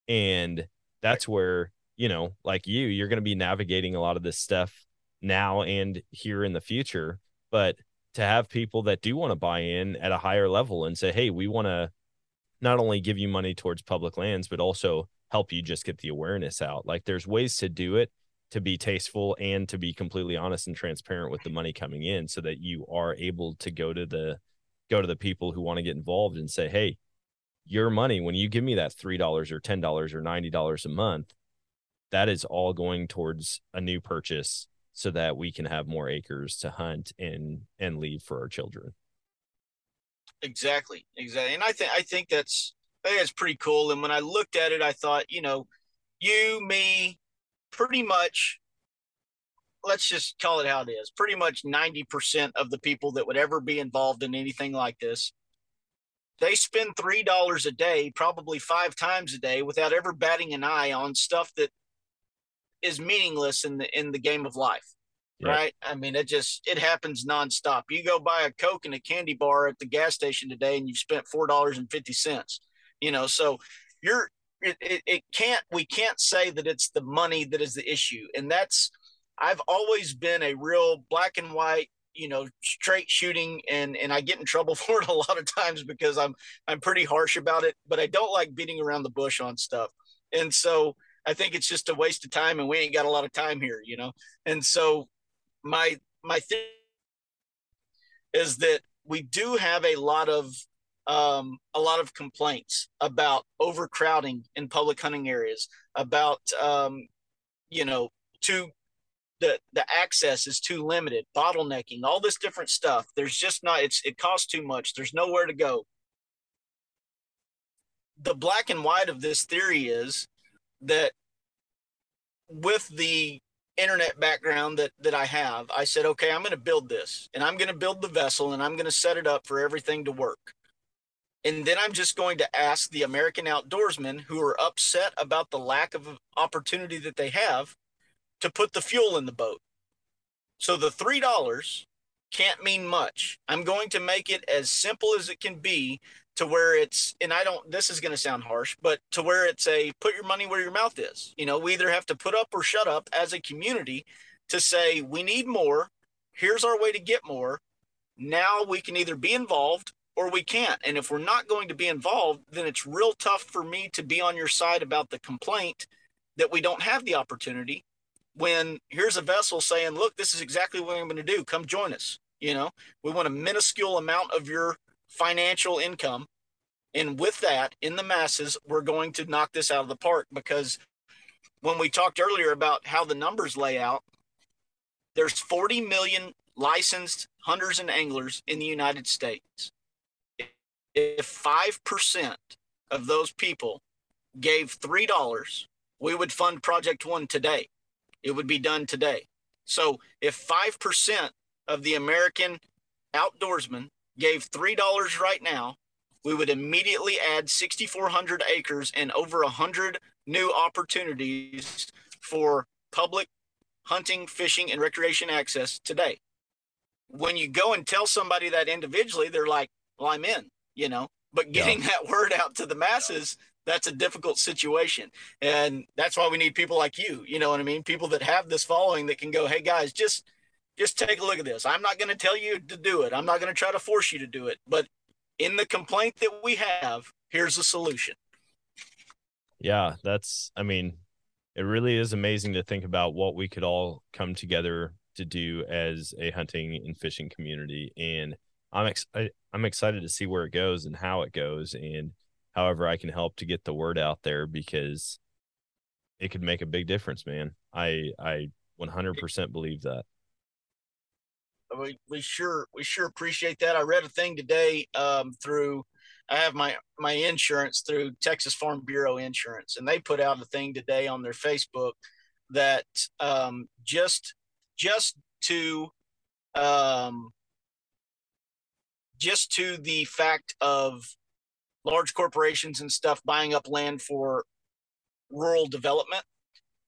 And that's where, you know, like you, you're going to be navigating a lot of this stuff now and here in the future, but to have people that do want to buy in at a higher level and say, "Hey, we want to not only give you money towards public lands, but also help you just get the awareness out. Like there's ways to do it to be tasteful and to be completely honest and transparent with the money coming in so that you are able to go to the go to the people who want to get involved and say, Hey, your money, when you give me that $3 or $10 or $90 a month, that is all going towards a new purchase so that we can have more acres to hunt and and leave for our children. Exactly, exactly. And I think I think that's I think that's pretty cool. And when I looked at it, I thought, you know, you, me, pretty much. Let's just call it how it is. Pretty much ninety percent of the people that would ever be involved in anything like this, they spend three dollars a day, probably five times a day, without ever batting an eye on stuff that is meaningless in the in the game of life right? I mean, it just it happens nonstop. You go buy a Coke and a candy bar at the gas station today, and you've spent four dollars and fifty cents. You know, so you're it, it, it can't we can't say that it's the money that is the issue, and that's I've always been a real black and white you know straight shooting and and I get in trouble for it a lot of times because I'm I'm pretty harsh about it but I don't like beating around the bush on stuff and so I think it's just a waste of time and we ain't got a lot of time here you know and so my my thing is that we do have a lot of um, a lot of complaints about overcrowding in public hunting areas, about um, you know, too the the access is too limited, bottlenecking, all this different stuff. There's just not it's it costs too much. There's nowhere to go. The black and white of this theory is that with the internet background that that I have, I said, okay, I'm going to build this, and I'm going to build the vessel, and I'm going to set it up for everything to work. And then I'm just going to ask the American outdoorsmen who are upset about the lack of opportunity that they have to put the fuel in the boat. So the three dollars can't mean much. I'm going to make it as simple as it can be to where it's and I don't this is going to sound harsh, but to where it's a put your money where your mouth is. You know, we either have to put up or shut up as a community to say we need more. Here's our way to get more. Now we can either be involved or we can't. And if we're not going to be involved, then it's real tough for me to be on your side about the complaint that we don't have the opportunity when here's a vessel saying, look, this is exactly what I'm going to do. Come join us. You know, we want a minuscule amount of your financial income. And with that, in the masses, we're going to knock this out of the park because when we talked earlier about how the numbers lay out, there's 40 million licensed hunters and anglers in the United States. If 5% of those people gave $3, we would fund Project One today. It would be done today. So if 5% of the American outdoorsmen gave $3 right now, we would immediately add 6,400 acres and over 100 new opportunities for public hunting, fishing, and recreation access today. When you go and tell somebody that individually, they're like, well, I'm in, you know, but getting yeah. that word out to the masses, that's a difficult situation. And that's why we need people like you, you know what I mean? People that have this following that can go, "Hey guys, just just take a look at this. I'm not going to tell you to do it. I'm not going to try to force you to do it, but in the complaint that we have, here's a solution." Yeah, that's I mean, it really is amazing to think about what we could all come together to do as a hunting and fishing community and I'm ex- I, I'm excited to see where it goes and how it goes and however I can help to get the word out there because it could make a big difference, man. I I 100% believe that. We, we sure we sure appreciate that. I read a thing today um, through I have my my insurance through Texas Farm Bureau Insurance, and they put out a thing today on their Facebook that um, just just to um, just to the fact of large corporations and stuff buying up land for rural development.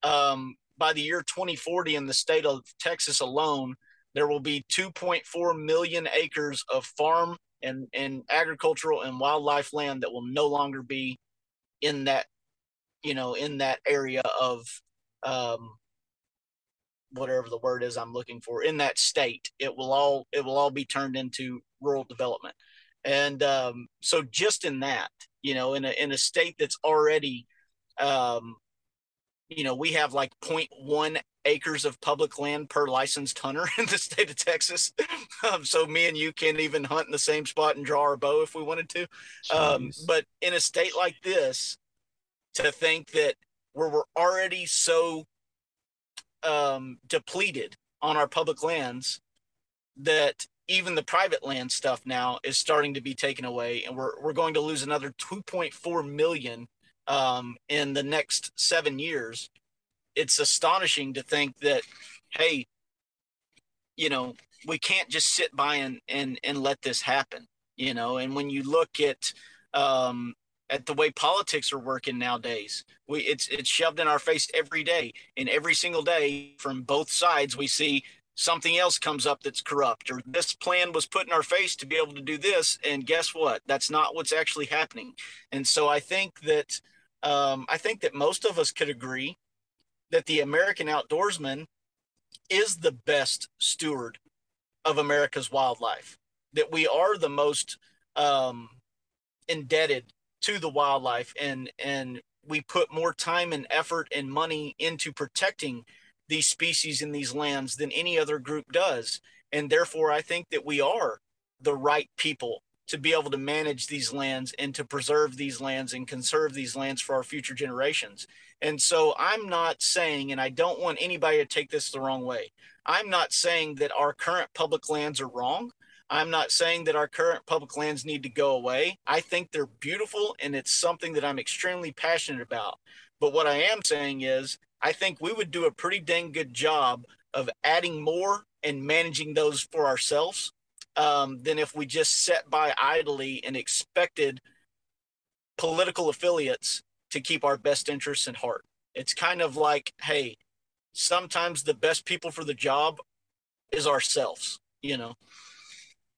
Um, by the year 2040 in the state of Texas alone, there will be 2.4 million acres of farm and, and agricultural and wildlife land that will no longer be in that, you know, in that area of um, whatever the word is I'm looking for in that state. It will all it will all be turned into rural development. And um, so just in that, you know, in a in a state that's already um, you know, we have like 0.1 acres of public land per licensed hunter in the state of Texas. Um, so me and you can't even hunt in the same spot and draw our bow if we wanted to. Um, but in a state like this, to think that where we're already so um, depleted on our public lands that even the private land stuff now is starting to be taken away, and we're we're going to lose another 2.4 million um, in the next seven years. It's astonishing to think that, hey, you know, we can't just sit by and and and let this happen. You know, and when you look at um, at the way politics are working nowadays. We it's it's shoved in our face every day, and every single day from both sides we see something else comes up that's corrupt or this plan was put in our face to be able to do this and guess what? That's not what's actually happening. And so i think that um, i think that most of us could agree that the american outdoorsman is the best steward of america's wildlife that we are the most um, indebted to the wildlife and and we put more time and effort and money into protecting these species in these lands than any other group does and therefore i think that we are the right people to be able to manage these lands and to preserve these lands and conserve these lands for our future generations and so i'm not saying and i don't want anybody to take this the wrong way i'm not saying that our current public lands are wrong I'm not saying that our current public lands need to go away. I think they're beautiful and it's something that I'm extremely passionate about. But what I am saying is, I think we would do a pretty dang good job of adding more and managing those for ourselves um, than if we just sat by idly and expected political affiliates to keep our best interests in heart. It's kind of like, hey, sometimes the best people for the job is ourselves, you know.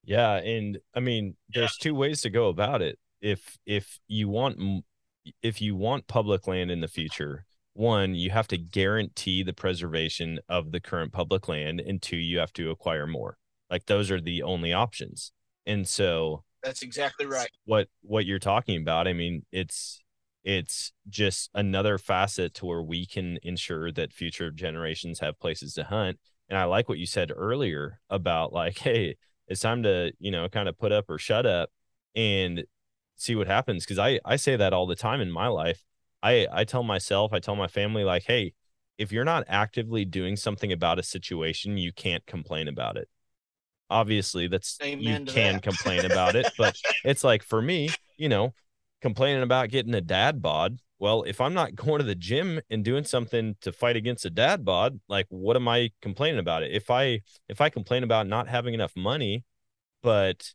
Yeah, and I mean, there's yeah. two ways to go about it. If if you want if you want public land in the future, one, you have to guarantee the preservation of the current public land, and two, you have to acquire more. Like those are the only options. And so that's exactly right. What what you're talking about, I mean, it's it's just another facet to where we can ensure that future generations have places to hunt. And I like what you said earlier about like, hey, it's time to you know kind of put up or shut up and see what happens because i i say that all the time in my life i i tell myself i tell my family like hey if you're not actively doing something about a situation you can't complain about it obviously that's Amen you can that. complain about it but it's like for me you know complaining about getting a dad bod well if i'm not going to the gym and doing something to fight against a dad bod like what am i complaining about it if i if i complain about not having enough money but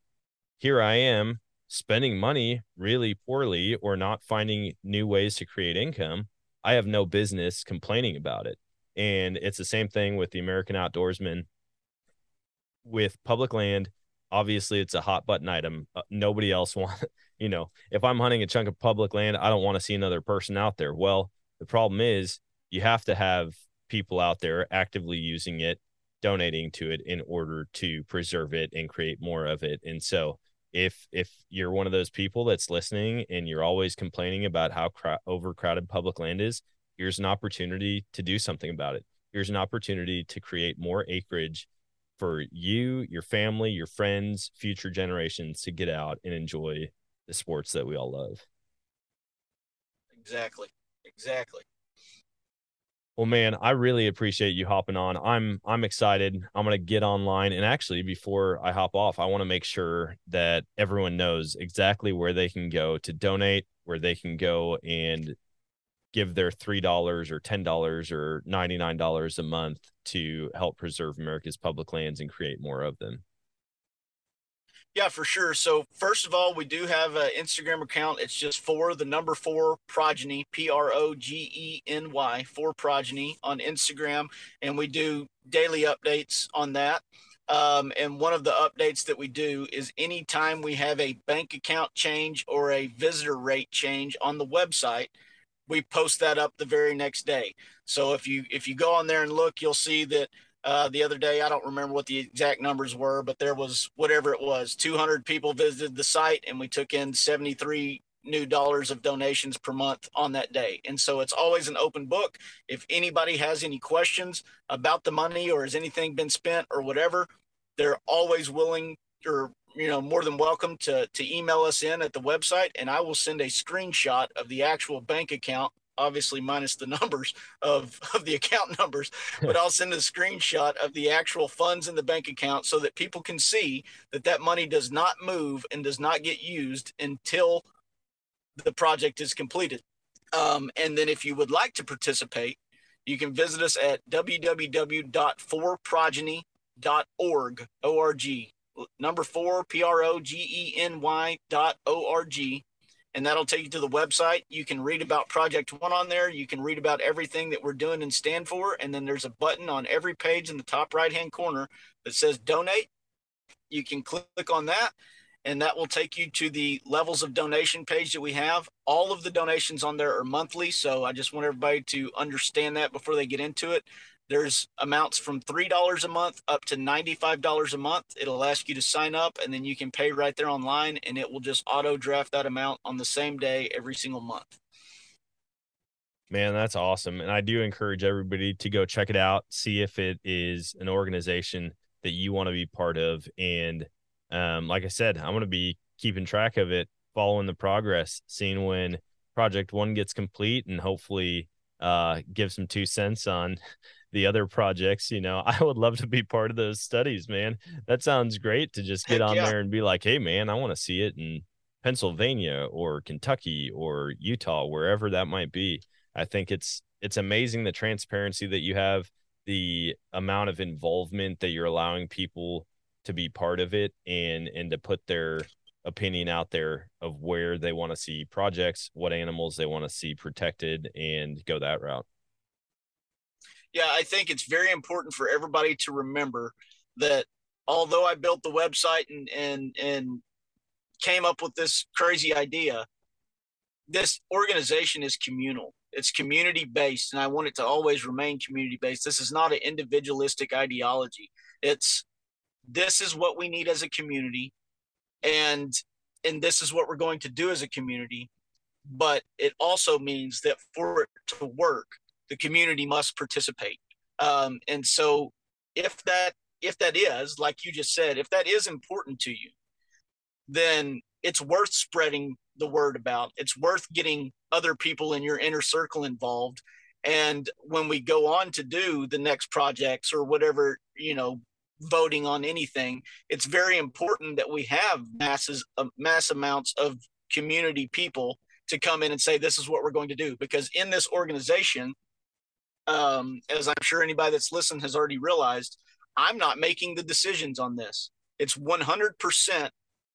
here i am spending money really poorly or not finding new ways to create income i have no business complaining about it and it's the same thing with the american outdoorsman with public land obviously it's a hot button item uh, nobody else want you know, if I'm hunting a chunk of public land, I don't want to see another person out there. Well, the problem is you have to have people out there actively using it, donating to it in order to preserve it and create more of it. And so if if you're one of those people that's listening and you're always complaining about how cr- overcrowded public land is, here's an opportunity to do something about it. Here's an opportunity to create more acreage for you, your family, your friends, future generations to get out and enjoy the sports that we all love. Exactly. Exactly. Well, man, I really appreciate you hopping on. I'm I'm excited. I'm gonna get online, and actually, before I hop off, I want to make sure that everyone knows exactly where they can go to donate, where they can go and give their three dollars or ten dollars or ninety nine dollars a month to help preserve America's public lands and create more of them. Yeah, for sure. So first of all, we do have an Instagram account. It's just for the number four progeny, P R O G E N Y, four progeny on Instagram, and we do daily updates on that. Um, and one of the updates that we do is anytime we have a bank account change or a visitor rate change on the website, we post that up the very next day. So if you if you go on there and look, you'll see that uh, the other day. I don't remember what the exact numbers were, but there was whatever it was 200 people visited the site, and we took in 73 new dollars of donations per month on that day. And so it's always an open book. If anybody has any questions about the money or has anything been spent or whatever, they're always willing or you know more than welcome to to email us in at the website and I will send a screenshot of the actual bank account obviously minus the numbers of, of the account numbers, but I'll send a screenshot of the actual funds in the bank account so that people can see that that money does not move and does not get used until the project is completed. Um, and then if you would like to participate, you can visit us at www.4progeny.org, O-R-G, number four, P-R-O-G-E-N-Y dot O-R-G and that'll take you to the website. You can read about Project One on there. You can read about everything that we're doing and stand for. And then there's a button on every page in the top right hand corner that says donate. You can click on that, and that will take you to the levels of donation page that we have. All of the donations on there are monthly. So I just want everybody to understand that before they get into it. There's amounts from $3 a month up to $95 a month. It'll ask you to sign up and then you can pay right there online and it will just auto draft that amount on the same day every single month. Man, that's awesome. And I do encourage everybody to go check it out, see if it is an organization that you want to be part of. And um, like I said, I'm going to be keeping track of it, following the progress, seeing when project one gets complete and hopefully uh, give some two cents on the other projects, you know, I would love to be part of those studies, man. That sounds great to just get Heck on yeah. there and be like, hey, man, I want to see it in Pennsylvania or Kentucky or Utah, wherever that might be. I think it's it's amazing the transparency that you have, the amount of involvement that you're allowing people to be part of it and and to put their opinion out there of where they want to see projects, what animals they want to see protected and go that route yeah, I think it's very important for everybody to remember that although I built the website and and and came up with this crazy idea, this organization is communal. It's community based, and I want it to always remain community based. This is not an individualistic ideology. It's this is what we need as a community, and and this is what we're going to do as a community. But it also means that for it to work, the community must participate. Um, and so if that if that is like you just said, if that is important to you, then it's worth spreading the word about. It's worth getting other people in your inner circle involved. And when we go on to do the next projects or whatever, you know, voting on anything, it's very important that we have masses, uh, mass amounts of community people to come in and say, this is what we're going to do. Because in this organization, um, as I'm sure anybody that's listened has already realized, I'm not making the decisions on this. It's 100%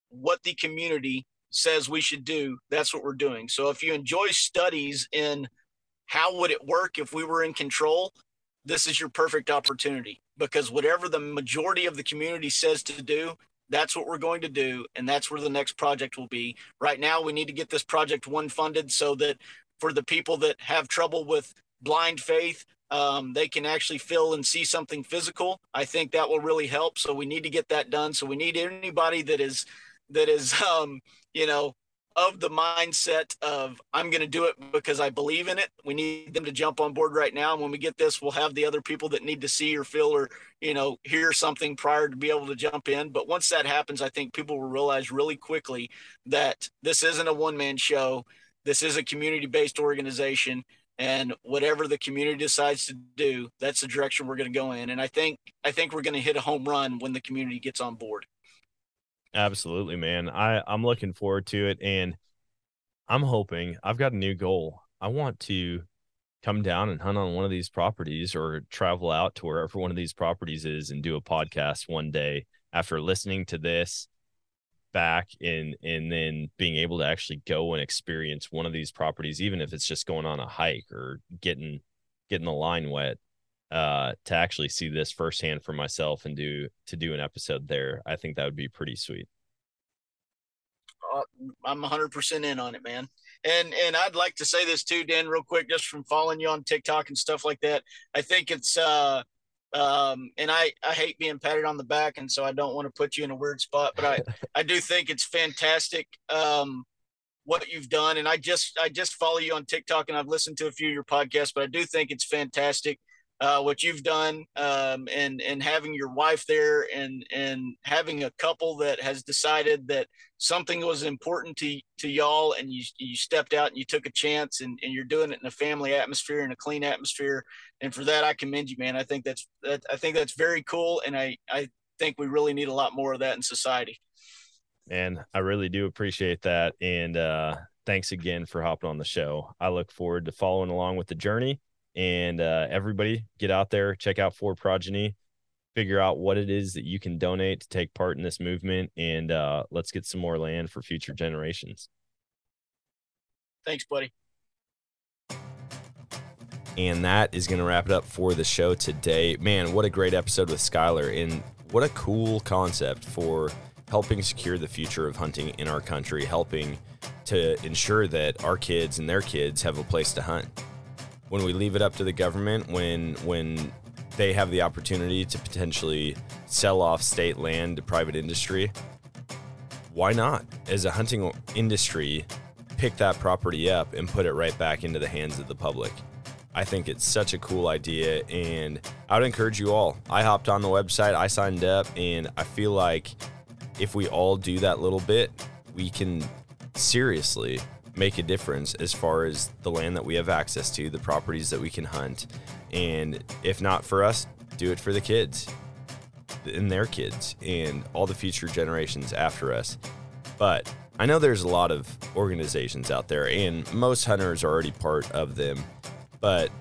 what the community says we should do. That's what we're doing. So if you enjoy studies in how would it work if we were in control, this is your perfect opportunity because whatever the majority of the community says to do, that's what we're going to do. And that's where the next project will be. Right now, we need to get this project one funded so that for the people that have trouble with blind faith, um, they can actually feel and see something physical. I think that will really help. So we need to get that done. So we need anybody that is that is um, you know of the mindset of I'm going to do it because I believe in it. We need them to jump on board right now. And when we get this, we'll have the other people that need to see or feel or, you know, hear something prior to be able to jump in. But once that happens, I think people will realize really quickly that this isn't a one man show. This is a community based organization. And whatever the community decides to do, that's the direction we're going to go in. And I think, I think we're going to hit a home run when the community gets on board. Absolutely, man. I I'm looking forward to it and I'm hoping I've got a new goal. I want to come down and hunt on one of these properties or travel out to wherever one of these properties is and do a podcast one day after listening to this back and and then being able to actually go and experience one of these properties even if it's just going on a hike or getting getting the line wet uh, to actually see this firsthand for myself and do to do an episode there. I think that would be pretty sweet. Uh, I'm 100% in on it, man. And and I'd like to say this too, Dan, real quick, just from following you on TikTok and stuff like that. I think it's uh um and I I hate being patted on the back, and so I don't want to put you in a weird spot, but I I do think it's fantastic um what you've done, and I just I just follow you on TikTok, and I've listened to a few of your podcasts, but I do think it's fantastic uh, what you've done um, and and having your wife there and and having a couple that has decided that something was important to to y'all and you you stepped out and you took a chance and, and you're doing it in a family atmosphere and a clean atmosphere and for that I commend you man. I think that's that, I think that's very cool and I I think we really need a lot more of that in society. And I really do appreciate that and uh thanks again for hopping on the show. I look forward to following along with the journey and uh, everybody get out there, check out 4Progeny, figure out what it is that you can donate to take part in this movement, and uh, let's get some more land for future generations. Thanks, buddy. And that is going to wrap it up for the show today. Man, what a great episode with Skylar, and what a cool concept for helping secure the future of hunting in our country, helping to ensure that our kids and their kids have a place to hunt when we leave it up to the government, when when they have the opportunity to potentially sell off state land to private industry, why not? As a hunting industry, pick that property up and put it right back into the hands of the public. I think it's such a cool idea, and I would encourage you all. I hopped on the website, I signed up, and I feel like if we all do that little bit, we can seriously make a difference as far as the land that we have access to, the properties that we can hunt. And if not for us, do it for the kids and their kids and all the future generations after us. But I know there's a lot of organizations out there, and most hunters are already part of them. But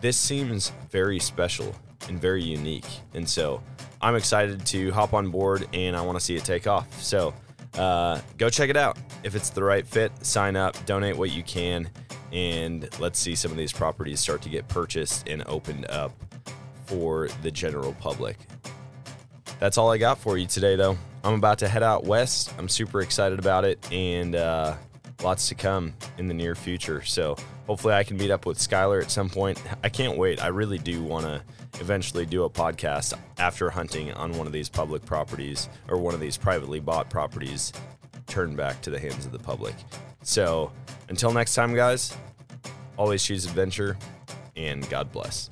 this seems very special and very unique. And so I'm excited to hop on board and I want to see it take off. So uh, go check it out. If it's the right fit, sign up, donate what you can, and let's see some of these properties start to get purchased and opened up for the general public. That's all I got for you today, though. I'm about to head out west. I'm super excited about it, and uh, lots to come in the near future. So hopefully, I can meet up with Skylar at some point. I can't wait. I really do want to eventually do a podcast after hunting on one of these public properties or one of these privately bought properties turned back to the hands of the public. So until next time, guys, always choose adventure and God bless.